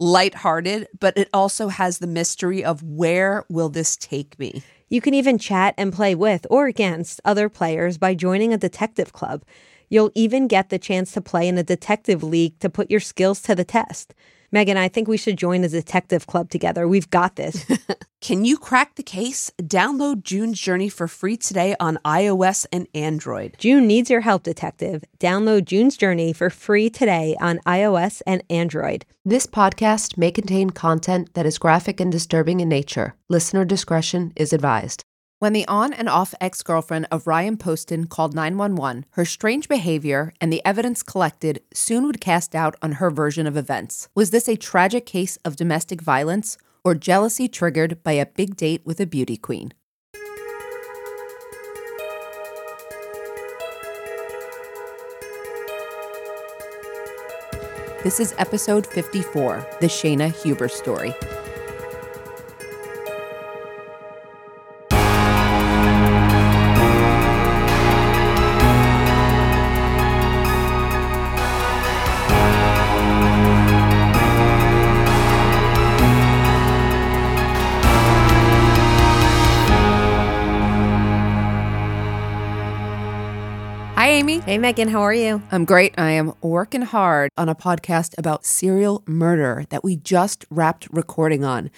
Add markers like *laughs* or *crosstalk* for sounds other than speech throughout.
lighthearted, but it also has the mystery of where will this take me? You can even chat and play with or against other players by joining a detective club. You'll even get the chance to play in a detective league to put your skills to the test. Megan, I think we should join a detective club together. We've got this. *laughs* Can you crack the case? Download June's Journey for free today on iOS and Android. June needs your help, detective. Download June's Journey for free today on iOS and Android. This podcast may contain content that is graphic and disturbing in nature. Listener discretion is advised. When the on and off ex girlfriend of Ryan Poston called 911, her strange behavior and the evidence collected soon would cast doubt on her version of events. Was this a tragic case of domestic violence or jealousy triggered by a big date with a beauty queen? This is episode 54 The Shayna Huber Story. Hey, Megan, how are you? I'm great. I am working hard on a podcast about serial murder that we just wrapped recording on.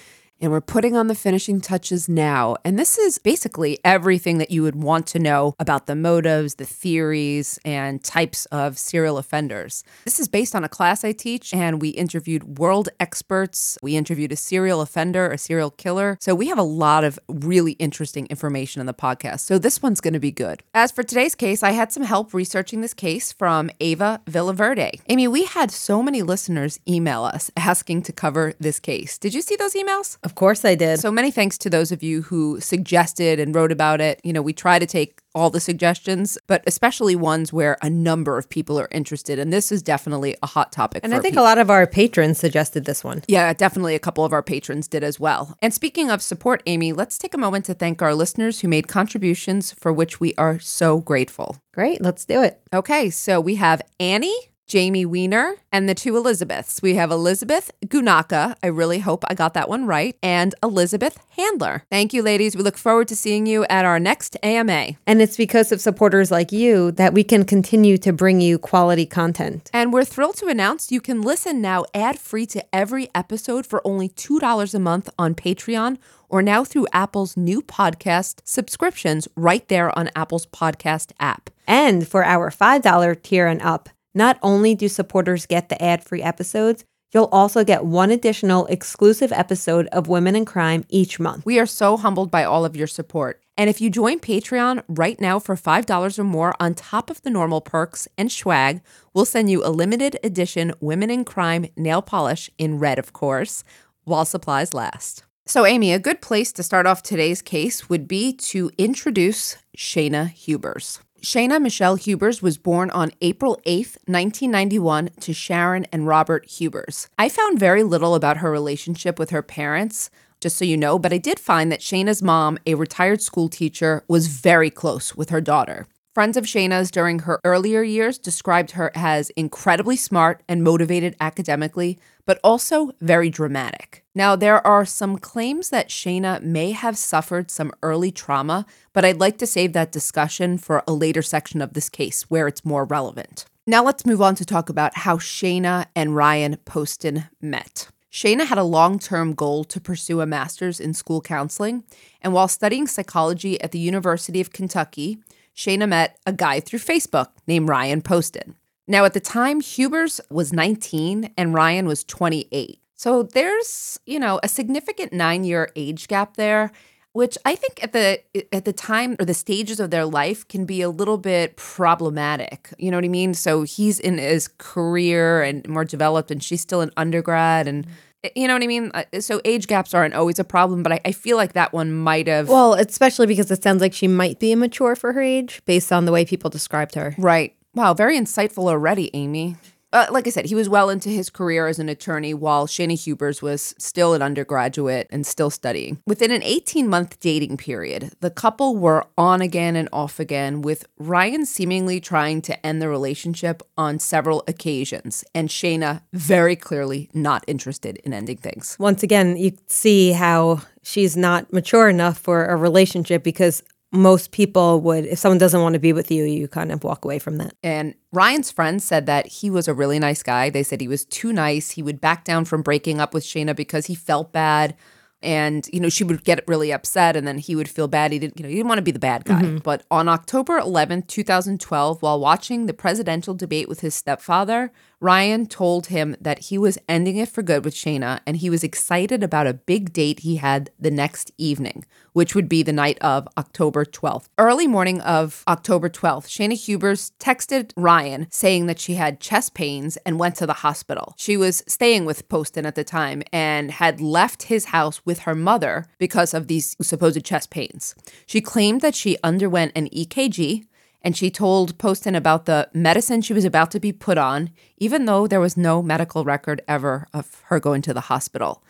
And we're putting on the finishing touches now. And this is basically everything that you would want to know about the motives, the theories, and types of serial offenders. This is based on a class I teach, and we interviewed world experts. We interviewed a serial offender, a serial killer. So we have a lot of really interesting information in the podcast. So this one's going to be good. As for today's case, I had some help researching this case from Ava Villaverde. Amy, we had so many listeners email us asking to cover this case. Did you see those emails? Of course I did. So many thanks to those of you who suggested and wrote about it. You know, we try to take all the suggestions, but especially ones where a number of people are interested. And this is definitely a hot topic. and I think people. a lot of our patrons suggested this one. Yeah, definitely a couple of our patrons did as well. And speaking of support, Amy, let's take a moment to thank our listeners who made contributions for which we are so grateful. Great, let's do it. Okay, so we have Annie. Jamie Weiner, and the two Elizabeths. We have Elizabeth Gunaka. I really hope I got that one right. And Elizabeth Handler. Thank you, ladies. We look forward to seeing you at our next AMA. And it's because of supporters like you that we can continue to bring you quality content. And we're thrilled to announce you can listen now ad free to every episode for only $2 a month on Patreon or now through Apple's new podcast subscriptions right there on Apple's podcast app. And for our $5 tier and up, not only do supporters get the ad free episodes, you'll also get one additional exclusive episode of Women in Crime each month. We are so humbled by all of your support. And if you join Patreon right now for $5 or more on top of the normal perks and swag, we'll send you a limited edition Women in Crime nail polish in red, of course, while supplies last. So, Amy, a good place to start off today's case would be to introduce Shayna Hubers. Shayna Michelle Hubers was born on April 8th, 1991, to Sharon and Robert Hubers. I found very little about her relationship with her parents, just so you know, but I did find that Shayna's mom, a retired school teacher, was very close with her daughter. Friends of Shayna's during her earlier years described her as incredibly smart and motivated academically, but also very dramatic. Now, there are some claims that Shayna may have suffered some early trauma, but I'd like to save that discussion for a later section of this case where it's more relevant. Now, let's move on to talk about how Shayna and Ryan Poston met. Shayna had a long term goal to pursue a master's in school counseling, and while studying psychology at the University of Kentucky, Shayna met a guy through Facebook named Ryan Poston. Now, at the time, Hubers was 19 and Ryan was 28. So there's, you know, a significant nine year age gap there which I think at the at the time or the stages of their life can be a little bit problematic. You know what I mean? So he's in his career and more developed, and she's still an undergrad, and eh, you know what I mean. Uh, so age gaps aren't always a problem, but I, I feel like that one might have. Well, especially because it sounds like she might be immature for her age based on the way people described her. Right. Wow, very insightful already, Amy uh, like I said, he was well into his career as an attorney while Shayna Hubers was still an undergraduate and still studying. Within an 18 month dating period, the couple were on again and off again, with Ryan seemingly trying to end the relationship on several occasions, and Shayna very clearly not interested in ending things. Once again, you see how she's not mature enough for a relationship because most people would if someone doesn't want to be with you you kind of walk away from that. And ryan's friends said that he was a really nice guy. They said he was too nice. He would back down from breaking up with shayna because he felt bad. And you know she would get really upset and then he would feel bad. He didn't you know he didn't want to be the bad guy. Mm-hmm. but on october 11th 2012 while watching the presidential debate with his stepfather Ryan told him that he was ending it for good with Shayna and he was excited about a big date he had the next evening, which would be the night of October 12th. Early morning of October 12th, Shayna Hubers texted Ryan saying that she had chest pains and went to the hospital. She was staying with Poston at the time and had left his house with her mother because of these supposed chest pains. She claimed that she underwent an EKG and she told Poston about the medicine she was about to be put on, even though there was no medical record ever of her going to the hospital.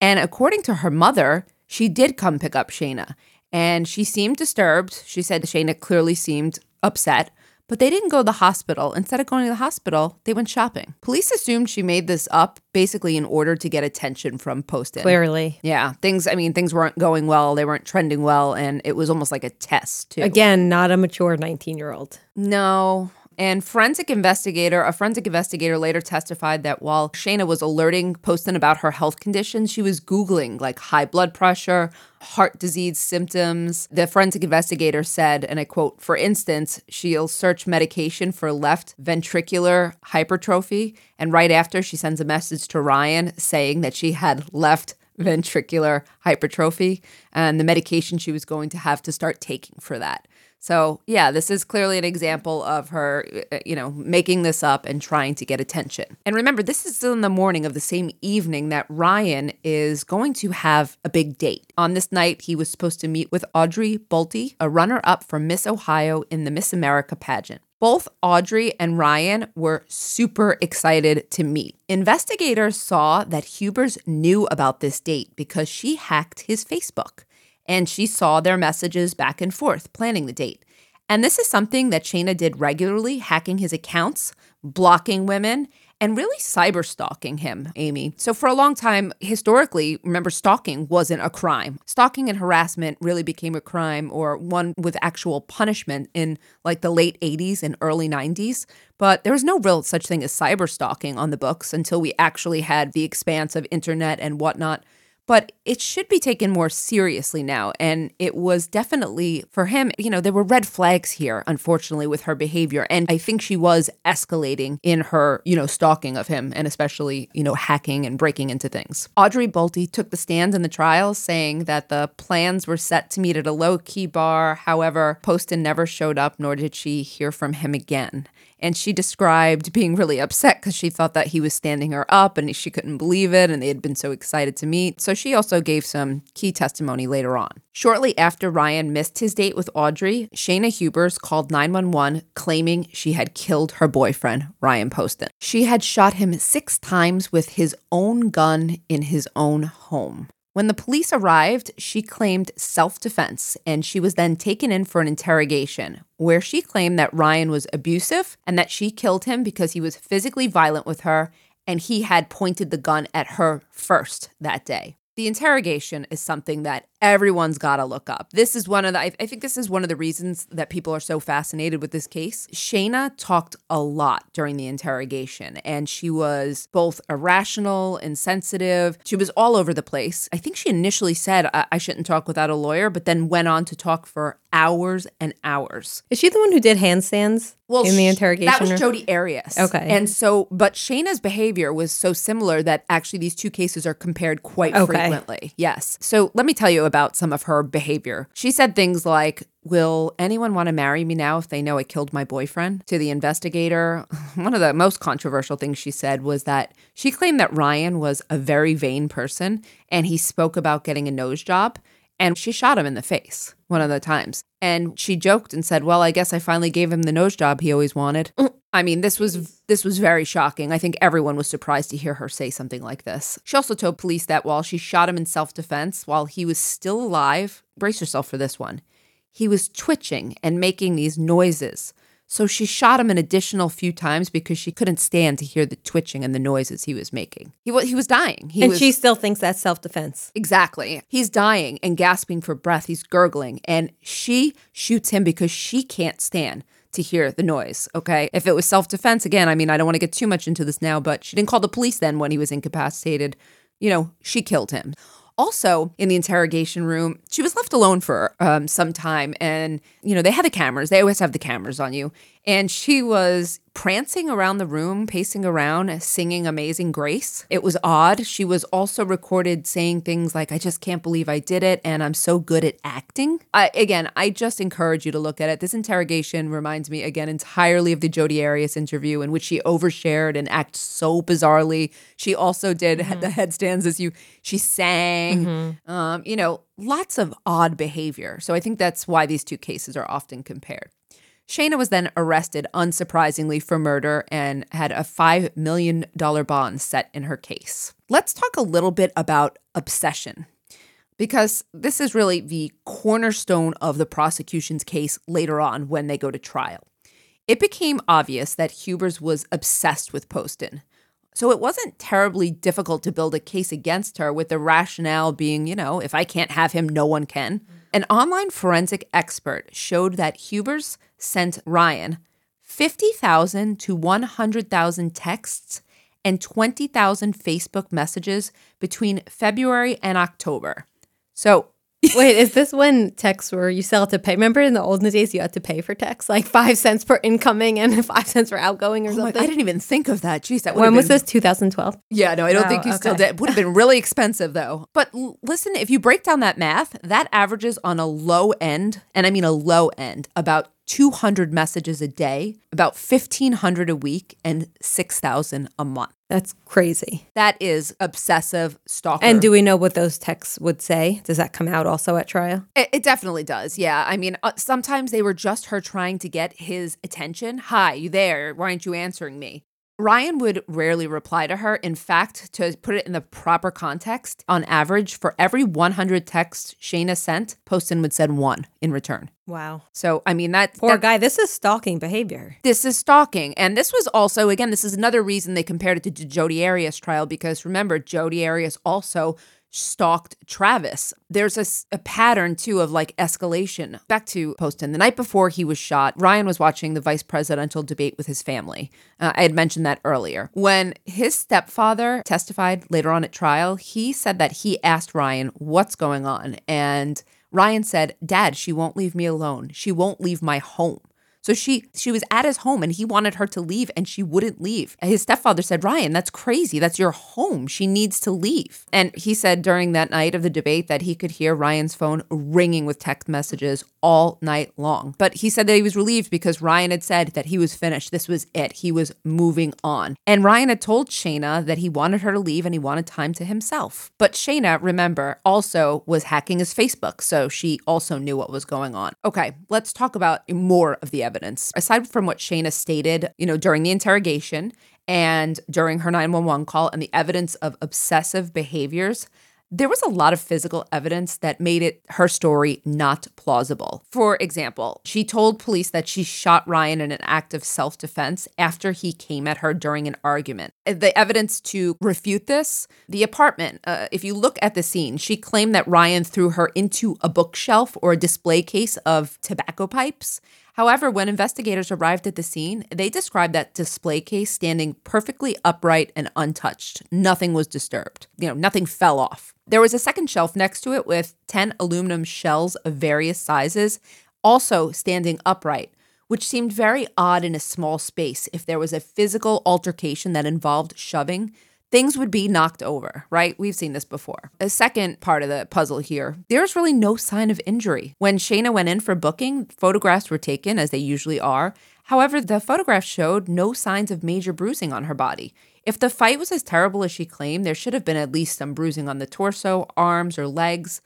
And according to her mother, she did come pick up Shayna, and she seemed disturbed. She said Shayna clearly seemed upset, but they didn't go to the hospital. Instead of going to the hospital, they went shopping. Police assumed she made this up basically in order to get attention from Poston. Clearly. Yeah. Things, I mean, things weren't going well. They weren't trending well. And it was almost like a test, too. Again, not a mature 19 year old. No. And forensic investigator, a forensic investigator later testified that while Shayna was alerting Poston about her health conditions, she was Googling like high blood pressure, heart disease symptoms. The forensic investigator said, and I quote, for instance, she'll search medication for left ventricular hypertrophy. And right after, she sends a message to Ryan saying that she had left ventricular hypertrophy and the medication she was going to have to start taking for that. So, yeah, this is clearly an example of her, uh, you know, making this up and trying to get attention. And remember, this is in the morning of the same evening that Ryan is going to have a big date. On this night, he was supposed to meet with Audrey Bolte, a runner up for Miss Ohio in the Miss America pageant. Both Audrey and Ryan were super excited to meet. Investigators saw that Hubers knew about this date because she hacked his Facebook and she saw their messages back and forth, planning the date. And this is something that Shayna did regularly, hacking his accounts, blocking women, and really cyber stalking him, Amy. So, for a long time, historically, remember, stalking wasn't a crime. Stalking and harassment really became a crime or one with actual punishment in like the late 80s and early 90s. But there was no real such thing as cyber stalking on the books until we actually had the expanse of internet and whatnot but it should be taken more seriously now. And it was definitely for him, you know, there were red flags here, unfortunately, with her behavior. And I think she was escalating in her, you know, stalking of him and especially, you know, hacking and breaking into things. Audrey Bolte took the stand in the trial, saying that the plans were set to meet at a low key bar. However, Poston never showed up, nor did she hear from him again. And she described being really upset because she thought that he was standing her up and she couldn't believe it. And they had been so excited to meet. So she also gave some key testimony later on. Shortly after Ryan missed his date with Audrey, Shayna Hubers called 911 claiming she had killed her boyfriend, Ryan Poston. She had shot him six times with his own gun in his own home. When the police arrived, she claimed self defense and she was then taken in for an interrogation where she claimed that Ryan was abusive and that she killed him because he was physically violent with her and he had pointed the gun at her first that day the interrogation is something that everyone's got to look up. This is one of the, I, I, think this is one of the reasons that people are so fascinated with this case. Shayna talked a lot during the interrogation, and she was both irrational, and insensitive. She was all over the place. I think she initially said, I, I shouldn't talk without a lawyer, but then went on to talk for hours and hours. Is she the one who did handstands in the interrogation? That was? Jodi Arias. Okay. And so, but Shayna's behavior was so similar that actually these two cases are compared quite Okay. frequently. Yes. So let me tell you about some of her behavior. She said things like, Will anyone want to marry me now if they know I killed my boyfriend? To the investigator, *laughs* one of the most controversial things she said was that she claimed that Ryan was a very vain person and he spoke about getting a nose job. And she shot him in the face one of the times. And she joked and said, "Well, I guess I finally gave him the nose job he always wanted." Mm. I mean, this was this was very shocking. I think everyone was surprised to hear her say something like this. She also told police that while she shot him in self-defense while he was still alive, brace yourself for this one. He was twitching and making these noises. So she shot him an additional few times because she couldn't stand to hear the twitching and the noises he was making. He was he was dying. He and was, she still thinks that's self defense. Exactly. He's dying and gasping for breath. He's gurgling. And she shoots him because she can't stand to hear the noise. Okay. If it was self defense, again, I mean, I don't want to get too much into this now, but she didn't call the police then when he was incapacitated. You know, she killed him. Also, in the interrogation room, she was left alone for um, some time. And, you know, they had the cameras. They always have the cameras on you. And she was prancing around the room, pacing around, singing Amazing Grace. It was odd. She was also recorded saying things like, I just can't believe I did it. And I'm so good at acting. I, again, I just encourage you to look at it. This interrogation reminds me, again, entirely of the Jodi Arias interview in which she overshared and acted so bizarrely. She also did the headstands as you, she sang, um, you know, lots of odd behavior. So I think that's why these two cases are often compared. Shayna was then arrested, unsurprisingly, for murder and had a $5 million bond set in her case. Let's talk a little bit about obsession, because this is really the cornerstone of the prosecution's case later on when they go to trial. It became obvious that Hubers was obsessed with Poston. So it wasn't terribly difficult to build a case against her with the rationale being, you know, if I can't have him, no one can. An online forensic expert showed that Hubers sent Ryan 50,000 to 100,000 texts and 20,000 Facebook messages between February and October. So *laughs* Wait, is this when texts were you still have to pay? Remember in the olden days you had to pay for texts, like five cents per incoming and *laughs* five cents for outgoing or Oh my- something. I didn't even think of that. Jeez, that when have was been- this? 2012. Yeah, no, I don't Oh, think you still okay. did. Would have been really expensive though. But l- listen, if you break down that math, that averages on a low end, and I mean a low end, about 200 messages a day, about 1500 a week, and 6000 a month. That's crazy. That is obsessive stalker. And do we know what those texts would say? Does that come out also at trial? It, it definitely does. Yeah. I mean, uh, sometimes they were just her trying to get his attention. Hi, you there? Why aren't you answering me? Ryan would rarely reply to her. In fact, to put it in the proper context, on average, for every 100 texts Shayna sent, Poston would send one in return. Wow. So, I mean, that, Poor that- guy. This is stalking behavior. this is stalking. And this was also, again, this is another reason they compared it to Jodi Arias trial because remember, Jodi Arias also stalked Travis. There's a, a, pattern too of like escalation. Back to Poston. The night before he was shot, Ryan was watching the vice presidential debate with his family. Uh, I had mentioned that earlier. When his stepfather testified later on at trial, he said that he asked Ryan, What's going on? And Ryan said, Dad, she won't leave me alone. She won't leave my home. So she she was at his home and he wanted her to leave and she wouldn't leave. His stepfather said, "Ryan, that's crazy. That's your home. She needs to leave." And he said during that night of the debate that he could hear Ryan's phone ringing with text messages all night long. But he said that he was relieved because Ryan had said that he was finished. This was it. He was moving on. And Ryan had told Shayna that he wanted her to leave and he wanted time to himself. But Shayna, remember, also was hacking his Facebook, so she also knew what was going on. Okay, let's talk about more of the evidence. Aside from what Shayna stated, you know, during the interrogation and during her 911 call and the evidence of obsessive behaviors, there was a lot of physical evidence that made it her story not plausible. For example, she told police that she shot Ryan in an act of self defense after he came at her during an argument. The evidence to refute this the apartment, uh, if you look at the scene, she claimed that Ryan threw her into a bookshelf or a display case of tobacco pipes. However, when investigators arrived at the scene, they described that display case standing perfectly upright and untouched. Nothing was disturbed. You know, nothing fell off. There was a second shelf next to it with 10 aluminum shells of various sizes, also standing upright, which seemed very odd in a small space. If there was a physical altercation that involved shoving, things would be knocked over, right? We've seen this before. A second part of the puzzle here there's really no sign of injury. When Shayna went in for booking, photographs were taken, as they usually are. However, the photographs showed no signs of major bruising on her body. If the fight was as terrible as she claimed, there should have been at least some bruising on the torso, arms, or legs.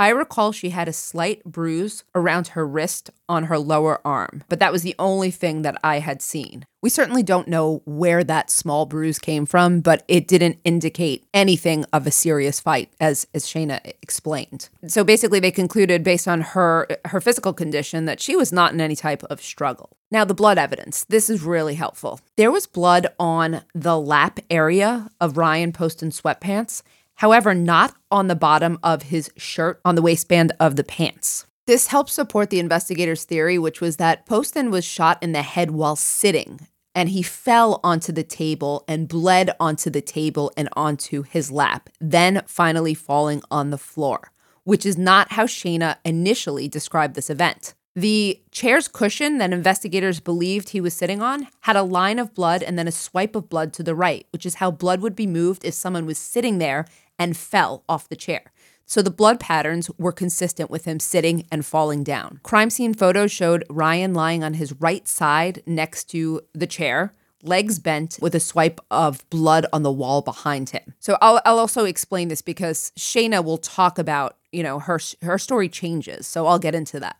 I recall she had a slight bruise around her wrist on her lower arm, but that was the only thing that I had seen. We certainly don't know where that small bruise came from, but it didn't indicate anything of a serious fight, as, as Shayna explained. So basically, they concluded based on her her physical condition that she was not in any type of struggle. Now, the blood evidence. This is really helpful. There was blood on the lap area of Ryan Poston's sweatpants, however, not on the bottom of his shirt on the waistband of the pants. This helps support the investigators' theory, which was that Poston was shot in the head while sitting, and he fell onto the table and bled onto the table and onto his lap, then finally falling on the floor, which is not how Shayna initially described this event. The chair's cushion that investigators believed he was sitting on had a line of blood and then a swipe of blood to the right, which is how blood would be moved if someone was sitting there and fell off the chair. So the blood patterns were consistent with him sitting and falling down. Crime scene photos showed Ryan lying on his right side next to the chair, legs bent with a swipe of blood on the wall behind him. So I'll, I'll also explain this because Shayna will talk about, you know, her her story changes. So I'll get into that.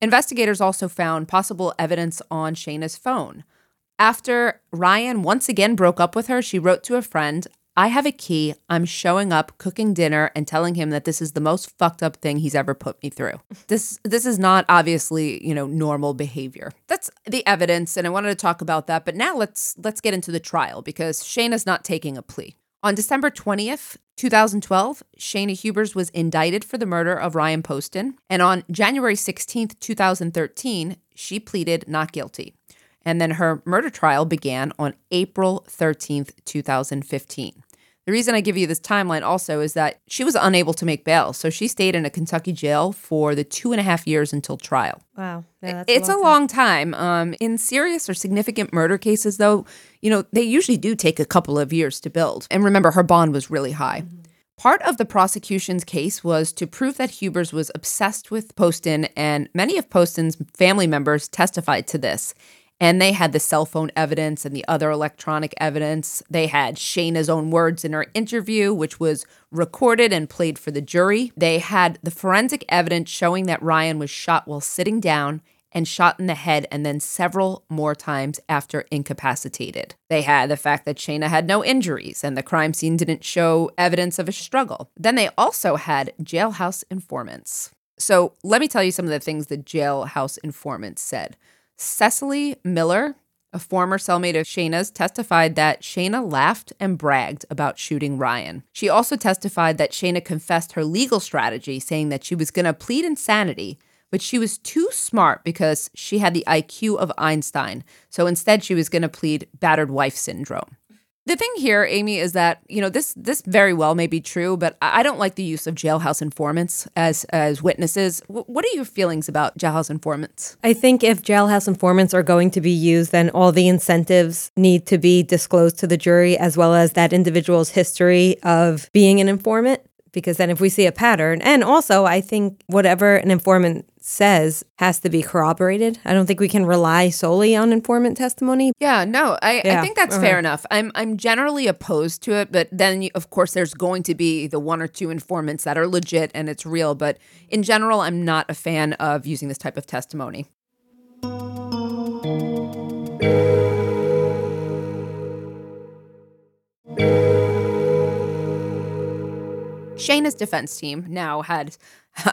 Investigators also found possible evidence on Shayna's phone. After Ryan once again broke up with her, she wrote to a friend, I have a key. I'm showing up, cooking dinner, and telling him that this is the most fucked up thing he's ever put me through. *laughs* This this is not obviously, you know, normal behavior. That's the evidence, and I wanted to talk about that. But now let's let's get into the trial because Shayna's not taking a plea. On December 20th, 2012, Shayna Hubers was indicted for the murder of Ryan Poston, and on January 16th, 2013, she pleaded not guilty. And then her murder trial began on April 13th, 2015. The reason I give you this timeline also is that she was unable to make bail. So she stayed in a Kentucky jail for the two and a half years until trial. Wow. Yeah, it's a long time. Um, in serious or significant murder cases, though, you know, they usually do take a couple of years to build. And remember, her bond was really high. Mm-hmm. Part of the prosecution's case was to prove that Hubers was obsessed with Poston, and many of Poston's family members testified to this. And they had the cell phone evidence and the other electronic evidence. They had Shayna's own words in her interview, which was recorded and played for the jury. They had the forensic evidence showing that Ryan was shot while sitting down and shot in the head and then several more times after incapacitated. They had the fact that Shayna had no injuries and the crime scene didn't show evidence of a struggle. Then they also had jailhouse informants. So let me tell you some of the things the jailhouse informants said. Cecily Miller, a former cellmate of Shayna's, testified that Shayna laughed and bragged about shooting Ryan. She also testified that Shayna confessed her legal strategy, saying that she was going to plead insanity, but she was too smart because she had the IQ of Einstein. So instead, she was going to plead battered wife syndrome. The thing here, Amy, is that you know this this very well may be true, but I don't like the use of jailhouse informants as as witnesses. W- what are your feelings about jailhouse informants? I think if jailhouse informants are going to be used, then all the incentives need to be disclosed to the jury, as well as that individual's history of being an informant because then if we see a pattern, and also I think whatever an informant says has to be corroborated. I don't think we can rely solely on informant testimony. Yeah, no, I, yeah. I think that's uh-huh. fair enough. I'm I'm generally opposed to it, but then of course there's going to be the one or two informants that are legit and it's real. But in general, I'm not a fan of using this type of testimony. Shayna's defense team now had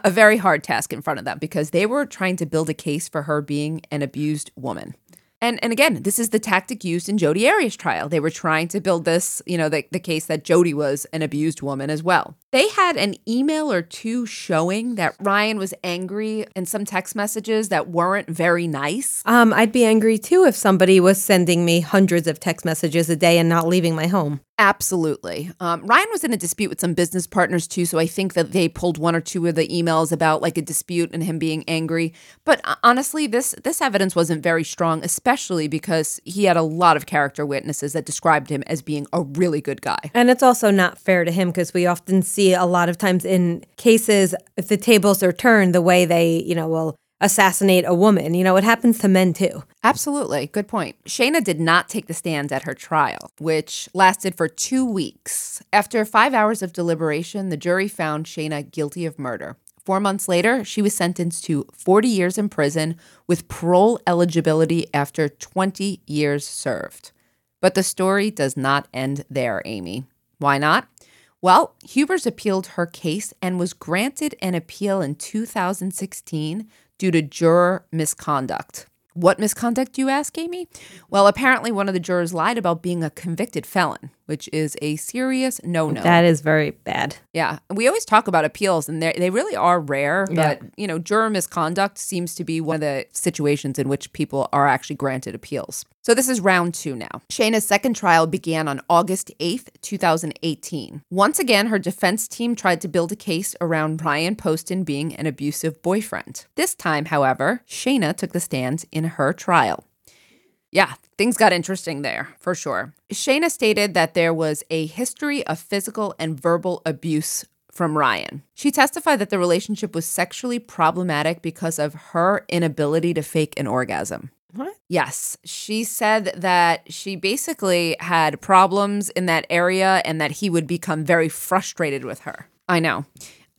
a very hard task in front of them because they were trying to build a case for her being an abused woman. And, and again, this is the tactic used in Jodi Arias' trial. They were trying to build this, you know, the, the case that Jodi was an abused woman as well. They had an email or two showing that Ryan was angry and some text messages that weren't very nice. Um, I'd be angry too if somebody was sending me hundreds of text messages a day and not leaving my home. Absolutely. Um, Ryan was in a dispute with some business partners too, so I think that they pulled one or two of the emails about like a dispute and him being angry. But uh, honestly, this this evidence wasn't very strong, especially because he had a lot of character witnesses that described him as being a really good guy. And it's also not fair to him because we often see a lot of times in cases, if the tables are turned, the way they, you know, will assassinate a woman. You know, it happens to men too. Absolutely. Good point. Shayna did not take the stand at her trial, which lasted for two weeks. After five hours of deliberation, the jury found Shayna guilty of murder. Four months later, she was sentenced to 40 years in prison with parole eligibility after 20 years served. But the story does not end there, Amy. Why not? Well, Hubers appealed her case and was granted an appeal in 2016 due to juror misconduct. What misconduct, you ask, Amy? Well, apparently one of the jurors lied about being a convicted felon, which is a serious no no. That is very bad. Yeah. We always talk about appeals, and they really are rare, Yeah. but, you know, juror misconduct seems to be one of the situations in which people are actually granted appeals. So this is round two now. Shayna's second trial began on August 8th, 2018. Once again, her defense team tried to build a case around Ryan Poston being an abusive boyfriend. This time, however, Shayna took the stand in her trial. Yeah, things got interesting there, for sure. Shayna stated that there was a history of physical and verbal abuse from Ryan. She testified that the relationship was sexually problematic because of her inability to fake an orgasm. What? Yes, she said that she basically had problems in that area and that he would become very frustrated with her. I know.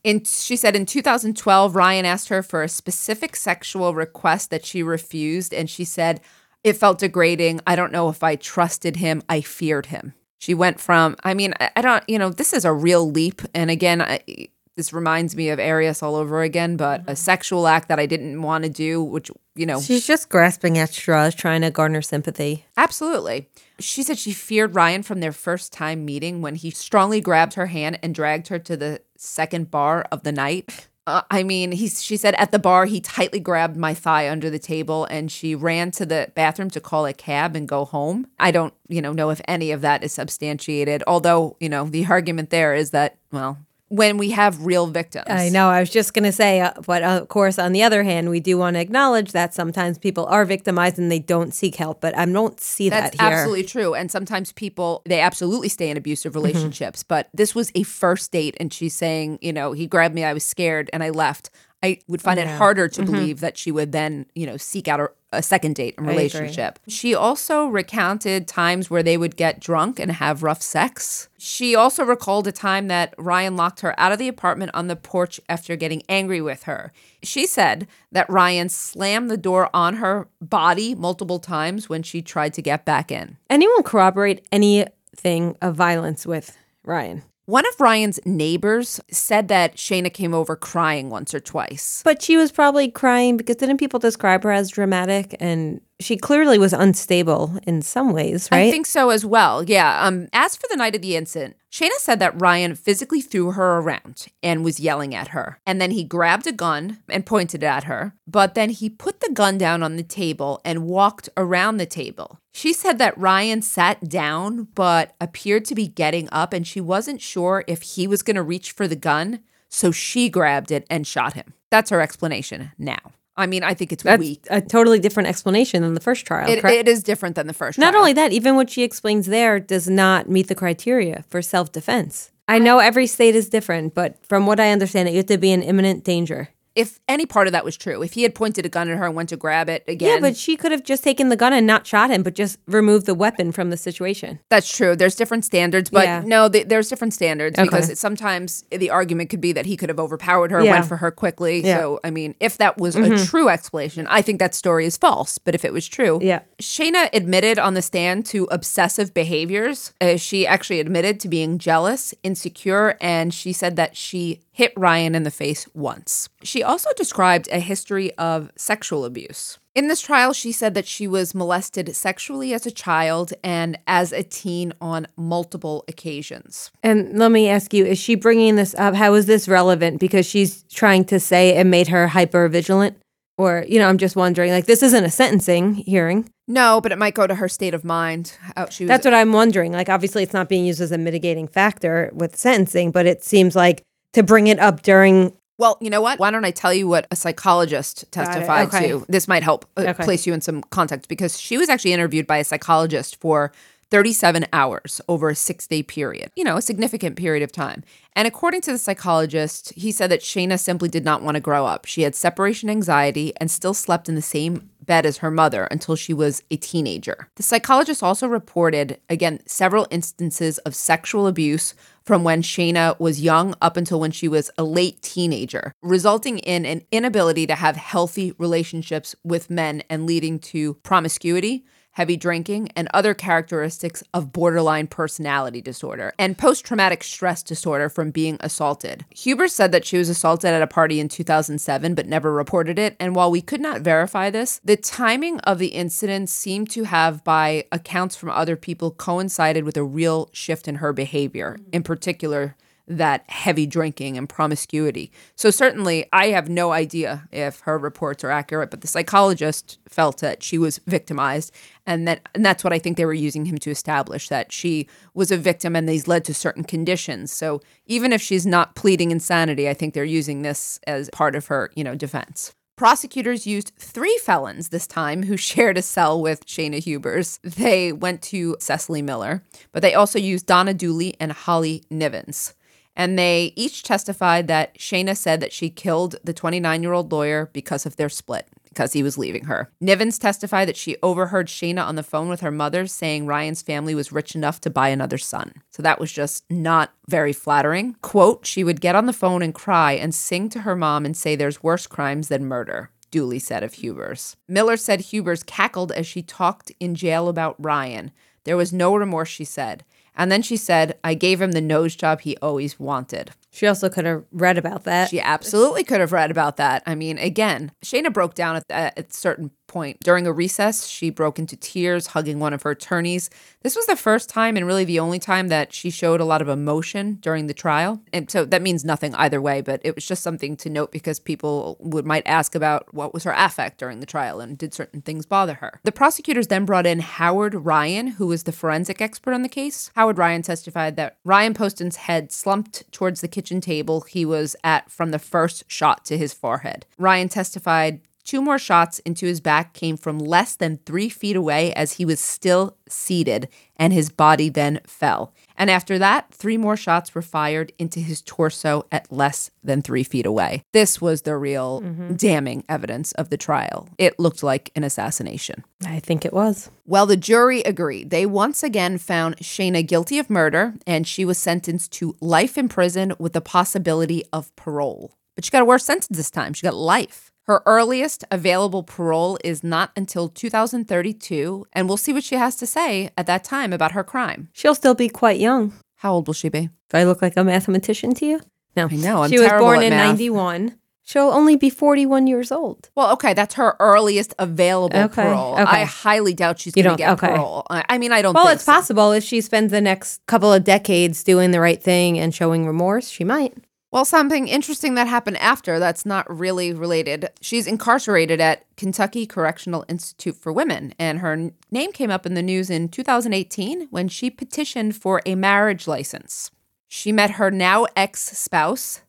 In, she said in 2012, Ryan asked her for a specific sexual request that she refused, and she said, It felt degrading. I don't know if I trusted him. I feared him. She went from, I mean, I, I don't, you know, this is a real leap. And again, I, this reminds me of Arias all over again, but a sexual act that I didn't want to do, which, you know, She's just grasping at straws, trying to garner sympathy. Absolutely. She said she feared Ryan from their first time meeting when he strongly grabbed her hand and dragged her to the second bar of the night. Uh, I mean, he, she said at the bar, he tightly grabbed my thigh under the table and she ran to the bathroom to call a cab and go home. I don't, you know, know if any of that is substantiated. Although, you know, the argument there is that, well, when we have real victims. I know. I was just going to say, uh, but of course, on the other hand, we do want to acknowledge that sometimes people are victimized and they don't seek help. But I don't see That's that here. That's absolutely true. And sometimes people, they absolutely stay in abusive Mm-hmm. relationships. But this was a first date, and she's saying, you know, he grabbed me, I was scared, and I left. I would find it harder to believe that she would then, you know, seek out a, a second date and Mm-hmm. relationship. She also recounted times where they would get drunk and have rough sex. She also recalled a time that Ryan locked her out of the apartment on the porch after getting angry with her. She said that Ryan slammed the door on her body multiple times when she tried to get back in. Anyone corroborate anything of violence with Ryan? One of Ryan's neighbors said that Shayna came over crying once or twice. But she was probably crying because didn't people describe her as dramatic? And she clearly was unstable in some ways, right? I think so as well. Yeah. Um. As for the night of the incident, Shayna said that Ryan physically threw her around and was yelling at her, and then he grabbed a gun and pointed it at her. But then he put the gun down on the table and walked around the table. She said that Ryan sat down but appeared to be getting up, and she wasn't sure if he was going to reach for the gun, so she grabbed it and shot him. That's her explanation now. I mean, I think it's That's weak. a totally different explanation than the first trial. It, it is different than the first. Not trial. only that, even what she explains there does not meet the criteria for self defense. I know every state is different, but from what I understand, you have to be in imminent danger. If any part of that was true, if he had pointed a gun at her and went to grab it again, Yeah, but she could have just taken the gun and not shot him, but just removed the weapon from the situation. that's true. There's different standards, but Yeah. no, th- there's different standards Okay. because sometimes the argument could be that he could have overpowered her, Yeah. went for her quickly. Yeah. Mm-hmm. So, I mean, if that was a true explanation, I think that story is false. But if it was true, Yeah. Shayna admitted on the stand to obsessive behaviors. Uh, she actually admitted to being jealous, insecure, and she said that she hit Ryan in the face once. She also described a history of sexual abuse. In this trial, she said that she was molested sexually as a child and as a teen on multiple occasions. And let me ask you, is she bringing this up? How is this relevant? Because she's trying to say it made her hyper vigilant? Or, you know, I'm just wondering, like, this isn't a sentencing hearing. No, but it might go to her state of mind. She was, That's what I'm wondering. Like, obviously, it's not being used as a mitigating factor with sentencing, but it seems like to bring it up during. well, you know what? Why don't I tell you what a psychologist testified Okay. to? This might help uh, Okay. place you in some context because she was actually interviewed by a psychologist for 37 hours over a six day period, you know, a significant period of time. And according to the psychologist, he said that Shayna simply did not want to grow up. She had separation anxiety and still slept in the same bed as her mother until she was a teenager. The psychologist also reported, again, several instances of sexual abuse from when Shayna was young up until when she was a late teenager, resulting in an inability to have healthy relationships with men and leading to promiscuity, heavy drinking, and other characteristics of borderline personality disorder and post traumatic stress disorder from being assaulted. Huber said that she was assaulted at a party in 2007 but never reported it. And while we could not verify this, the timing of the incident seemed to have, by accounts from other people, coincided with a real shift in her behavior, in particular that heavy drinking and promiscuity. So certainly I have no idea if her reports are accurate, but the psychologist felt that she was victimized and that and that's what I think they were using him to establish that she was a victim and these led to certain conditions. So even if she's not pleading insanity, I think they're using this as part of her, you know, defense. Prosecutors used three felons this time who *laughs* shared a cell with Shayna Hubers. They went to Cecily Miller, but they also used Donna Dooley and Holly Nivens. And they each testified that Shayna said that she killed the 29 year old lawyer because of their split, because he was leaving her. Nivens testified that she overheard Shayna on the phone with her mother saying Ryan's family was rich enough to buy another son. So that was just not very flattering. Quote, she would get on the phone and cry and sing to her mom and say there's worse crimes than murder. Dooley said of Hubers. Miller said Hubers cackled as she talked in jail about Ryan. There was no remorse, she said. And then she said, I gave him the nose job he always wanted. She also could have read about that. She absolutely could have read about that. I mean, again, Shayna broke down at, at a certain point. During a recess, she broke into tears, hugging one of her attorneys. This was the first time and really the only time that she showed a lot of emotion during the trial. And so that means nothing either way, but it was just something to note because people would might ask about what was her affect during the trial and did certain things bother her. The prosecutors then brought in Howard Ryan, who was the forensic expert on the case. Howard Ryan testified that Ryan Poston's head slumped towards the kitchen table he was at from the first shot to his forehead. Ryan testified Two more shots into his back came from less than three feet away as he was still seated, and his body then fell. And after that, three more shots were fired into his torso at less than three feet away. This was the real mm-hmm. damning evidence of the trial. It looked like an assassination. I think it was. Well, the jury agreed. They once again found Shayna guilty of murder, and she was sentenced to life in prison with the possibility of parole. But she got a worse sentence this time. She got life. Her earliest available parole is not until 2032, and we'll see what she has to say at that time about her crime. She'll still be quite young. How old will she be? Do I look like a mathematician to you? No. I know, I'm she was born in math. 91. She'll only be 41 years old. Well, okay, that's her earliest available Okay, parole. okay. I highly doubt she's going to get okay. parole. I, mean, I don't Well, it's so. possible if she spends the next couple of decades doing the right thing and showing remorse, she might. Well, something interesting that happened after that's not really related. She's incarcerated at Kentucky Correctional Institute for Women, and her name came up in the news in 2018 when she petitioned for a marriage license. She met her now ex spouse,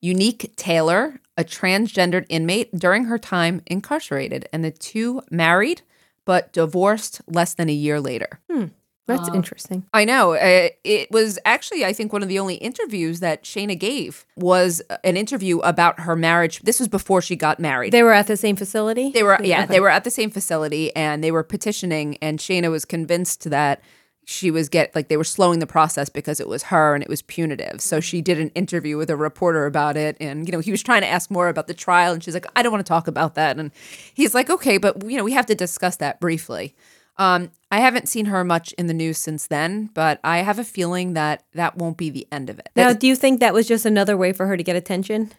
Unique Taylor, a transgendered inmate, during her time incarcerated, and the two married but divorced less than a year later. Hmm. That's interesting. I know. Uh, it was actually, I think, one of the only interviews that Shayna gave was an interview about her marriage. This was before she got married. They were at the same facility? They were, yeah, Okay. they were at the same facility and they were petitioning, and Shayna was convinced that she was get like they were slowing the process because it was her and it was punitive. So she did an interview with a reporter about it, and you know he was trying to ask more about the trial, and she's like, I don't want to talk about that, and he's like, okay, but you know we have to discuss that briefly. Um, I haven't seen her much in the news since then, but I have a feeling that that won't be the end of it. Now, do you think that was just another way for her to get attention?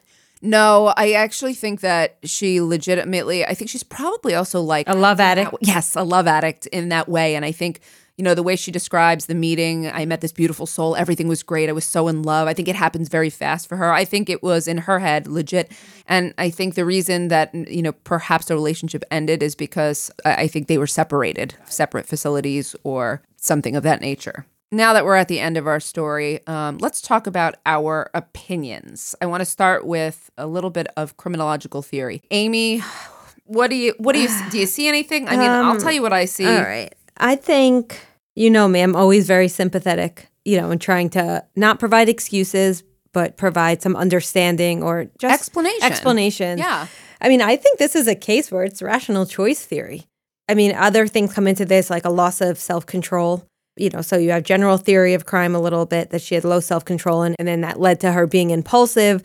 No, I actually think that she legitimately, I think she's probably also like A love addict. Yes, a love addict in that way. And I think, you know, the way she describes the meeting, I met this beautiful soul. Everything was great. I was so in love. I think it happens very fast for her. I think it was in her head legit. And I think the reason that, you know, perhaps the relationship ended is because I think they were separated, separate facilities or something of that nature. Now that we're at the end of our story, um, let's talk about our opinions. I want to start with a little bit of criminological theory. Amy, what do you what do you do? You see anything? I mean, I'll tell you what I see. All right. I think, you know me, I'm always very sympathetic, you know, and trying to not provide excuses, but provide some understanding or just Explanation. Explanation. Yeah. I mean, I think this is a case where it's rational choice theory. I mean, other things come into this, like a loss of self control. You know, so you have general theory of crime a little bit that she had low self control, and, and then that led to her being impulsive.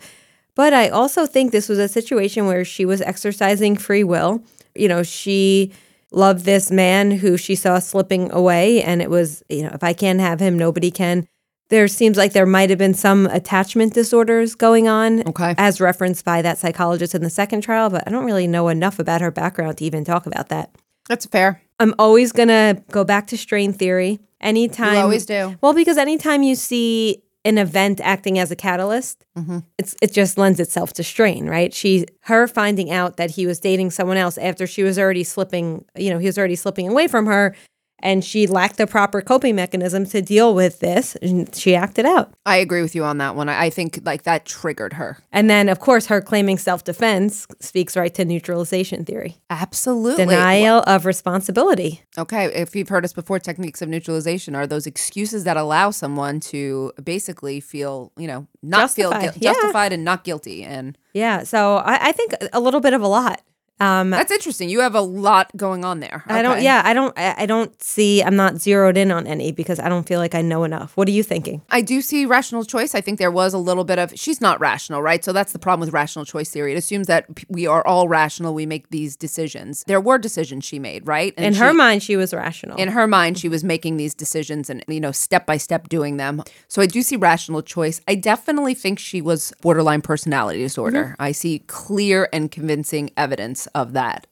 But I also think this was a situation where she was exercising free will. You know, she loved this man who she saw slipping away, and it was, you know, if I can't have him, nobody can. There seems like there might have been some attachment disorders going on, Okay. as referenced by that psychologist in the second trial, but I don't really know enough about her background to even talk about that. That's fair. I'm always going to go back to strain theory. Anytime. You always do. Well, because anytime you see an event acting as a catalyst, Mm-hmm. it's it just lends itself to strain, right? She her finding out that he was dating someone else after she was already slipping, you know, he was already slipping away from her and she lacked the proper coping mechanism to deal with this, and she acted out. I agree with you on that one. I, think like that triggered her. And then of course her claiming self-defense speaks right to neutralization theory. Absolutely. Denial of responsibility. Okay, if you've heard us before, techniques of neutralization are those excuses that allow someone to basically feel, you know, not feel Justified, yeah. and not guilty. And Yeah, so I, I think a little bit of a lot. Um, that's interesting. You have a lot going on there. I don't. Yeah, I don't. I don't see. I'm not zeroed in on any because I don't feel like I know enough. What are you thinking? I do see rational choice. I think there was a little bit of she's not rational, right? So that's the problem with rational choice theory. It assumes that we are all rational. We make these decisions. There were decisions she made, right? And in her mind, she was rational. in her mind she was making these decisions and you know step by step doing them so i do see rational choice i definitely think she was borderline personality disorder i see clear and convincing evidence of that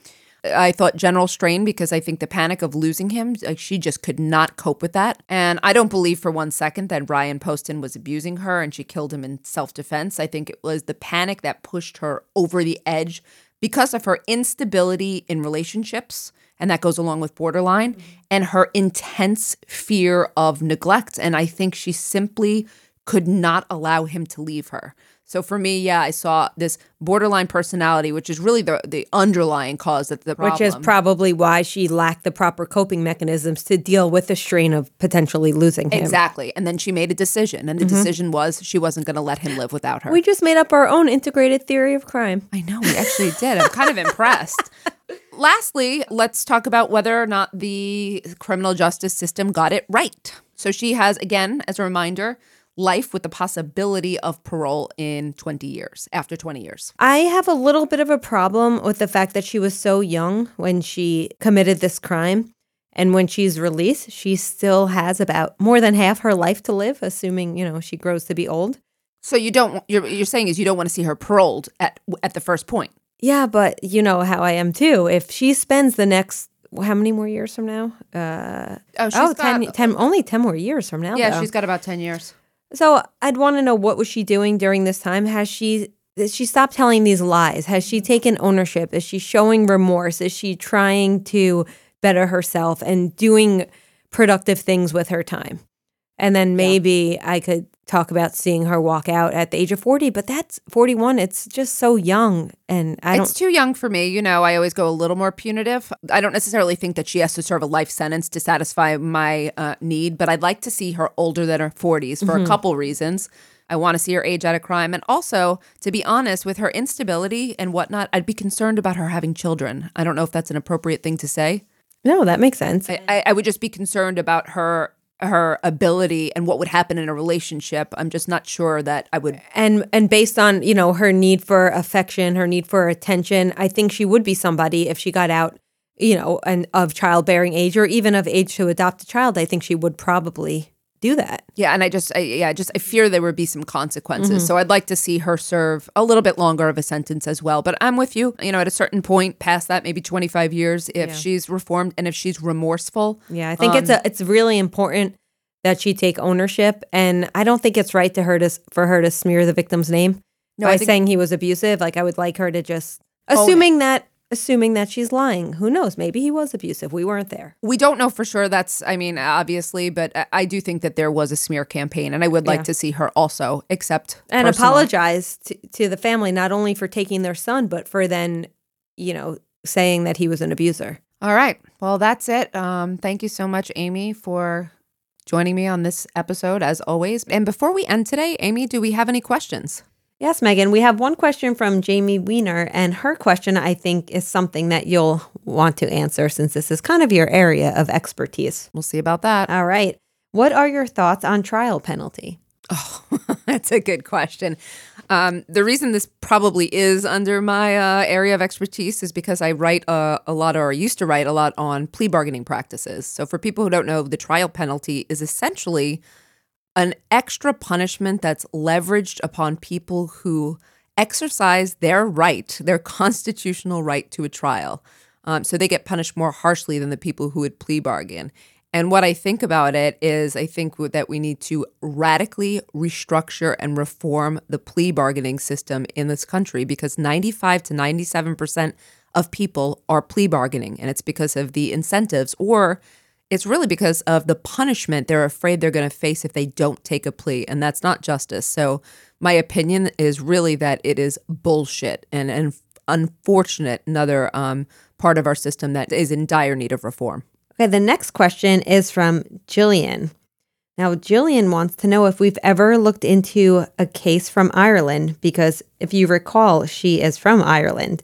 I thought general strain because I think the panic of losing him, like she just could not cope with that. And I don't believe for one second that Ryan Poston was abusing her and she killed him in self defense. I think it was the panic that pushed her over the edge because of her instability in relationships and that goes along with borderline mm-hmm. and her intense fear of neglect and i think she simply could not allow him to leave her so for me yeah i saw this borderline personality which is really the the underlying cause of the problem which is probably why she lacked the proper coping mechanisms to deal with the strain of potentially losing him. exactly and then she made a decision and the mm-hmm. decision was she wasn't going to let him live without her We just made up our own integrated theory of crime. I know, we actually did. I'm kind of impressed. *laughs* Lastly, let's talk about whether or not the criminal justice system got it right. So she has, again, as a reminder, life with the possibility of parole in 20 years, after 20 years. I have a little bit of a problem with the fact that she was so young when she committed this crime. And when she's released, she still has about more than half her life to live, assuming, you know, she grows to be old. So you don't, you're, you're saying is you don't want to see her paroled at, at the first point. Yeah, but you know how I am too. If she spends the next how many more years from now? Uh, Oh, she's oh, got, 10, 10 only 10 more years from now. yeah, though. she's got about 10 years. So I'd want to know what was she doing during this time? Has she has she stopped telling these lies? Has she taken ownership? Is she showing remorse? Is she trying to better herself and doing productive things with her time? And then maybe I could talk about seeing her walk out at the age of 40, but that's 41. It's just so young and I it's don't too young for me. You know, I always go a little more punitive. I don't necessarily think that she has to serve a life sentence to satisfy my uh, need, but I'd like to see her older than her 40s for a couple reasons. I want to see her age out of crime. And also, to be honest, with her instability and whatnot, I'd be concerned about her having children. I don't know if that's an appropriate thing to say. No, that makes sense. I, I would just be concerned about her her ability and what would happen in a relationship. I'm just not sure that I would and and based on you know her need for affection her need for attention i think she would be somebody if she got out you know and of childbearing age or even of age to adopt a child i think she would probably do that. Yeah, and I just, I, yeah, just I fear there would be some consequences. Mm-hmm. So I'd like to see her serve a little bit longer of a sentence as well. But I'm with you. You know, at a certain point past that, maybe 25 years, if Yeah. she's reformed and if she's remorseful, Yeah, I think it's a um, it's really important that she take ownership, and I don't think it's right to her to for her to smear the victim's name No, by think- saying he was abusive. Like I would like her to just assuming that assuming that she's lying. Who knows? Maybe he was abusive. We weren't there. we don't know for sure. That's, I mean, obviously, but I, do think that there was a smear campaign, and I would like Yeah. to see her also accept and personal- apologize to, to the family not only for taking their son, but for then you know saying that he was an abuser. All right. Well, that's it. Um, thank you so much, Amy, for joining me on this episode, as always. And before we end today, Amy, do we have any questions? Yes, Megan, we have one question from Jamie Weiner, and her question I think is something that you'll want to answer since this is kind of your area of expertise. We'll see about that. All right. What are your thoughts on trial penalty? Oh, *laughs* that's a good question. Um, the reason this probably is under my uh, area of expertise is because I write uh, a lot, or used to write a lot on plea bargaining practices. So, for people who don't know, the trial penalty is essentially an extra punishment that's leveraged upon people who exercise their right, their *laughs* constitutional right to a trial. Um, so they get punished more harshly than the people who would plea bargain. And what I think about it is, I think that we need to radically restructure and reform the plea bargaining system in this country because 95 to 97% of people are plea bargaining. And it's because of the incentives, or it's really because of the punishment they're afraid they're going to face if they don't take a plea. And that's not justice. So, my opinion is really that it is bullshit and, and unfortunate, another um, part of our system that is in dire need of reform. Okay, the next question is from Jillian. Now, Jillian wants to know if we've ever looked into a case from Ireland, because if you recall, she is from Ireland.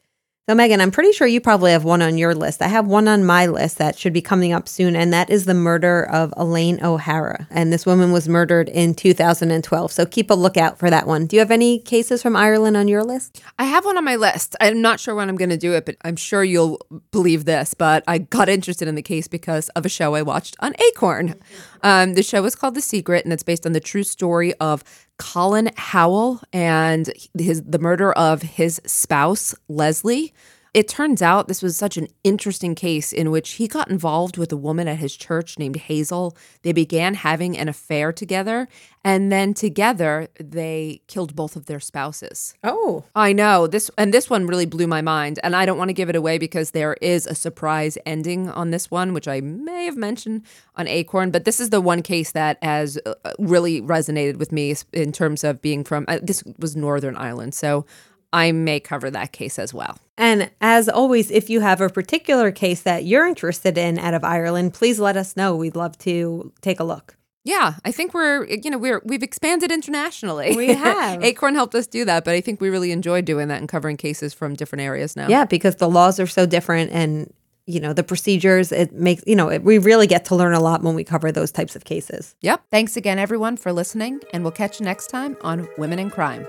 So, Megan, I'm pretty sure you probably have one on your list. I have one on my list that should be coming up soon, and that is the murder of Elaine O'Hara. And this woman was murdered in 2012. So, keep a lookout for that one. Do you have any cases from Ireland on your list? I have one on my list. I'm not sure when I'm going to do it, but I'm sure you'll believe this. But I got interested in the case because of a show I watched on Acorn. Um, the show is called The Secret, and it's based on the true story of Colin Howell and his the murder of his spouse Leslie. It turns out this was such an interesting case in which he got involved with a woman at his church named Hazel. They began having an affair together, and then together they killed both of their spouses. Oh. I know this, and this one really blew my mind. And I don't want to give it away because there is a surprise ending on this one, which I may have mentioned on Acorn. But this is the one case that has uh, really resonated with me in terms of being from. Uh, this was Northern Ireland, so I may cover that case as well. And as always, if you have a particular case that you're interested in out of Ireland, please let us know. We'd love to take a look. Yeah, I think we're you know we're we've expanded internationally. We *laughs* have. Acorn helped us do that, but I think we really enjoyed doing that and covering cases from different areas now. Yeah, because the laws are so different and you know the procedures it makes you know it, we really get to learn a lot when we cover those types of cases Yep. Thanks again, everyone, for listening, and we'll catch you next time on Women in Crime.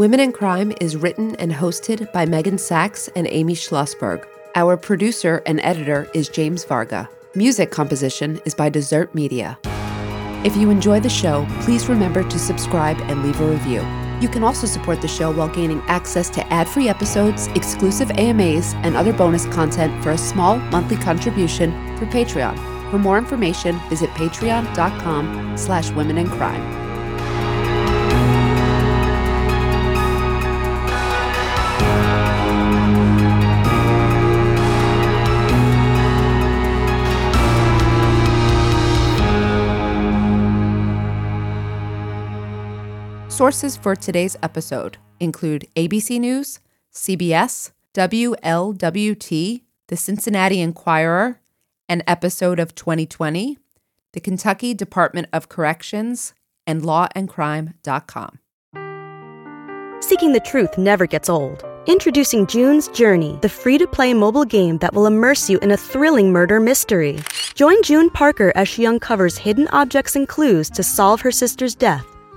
Women in Crime is written and hosted by Megan Sachs and Amy Schlossberg. Our producer and editor is James Varga. Music composition is by Desert Media. If you enjoy the show, please remember to subscribe and leave a review. You can also support the show while gaining access to ad-free episodes, exclusive AMAs, and other bonus content for a small monthly contribution through Patreon. For more information, visit patreon.com slash women in crime. Sources for today's episode include ABC News, CBS, WLWT, the Cincinnati Enquirer, an episode of 2020, the Kentucky Department of Corrections, and lawandcrime.com. Seeking the truth never gets old. Introducing June's Journey, the free to play mobile game that will immerse you in a thrilling murder mystery. Join June Parker as she uncovers hidden objects and clues to solve her sister's death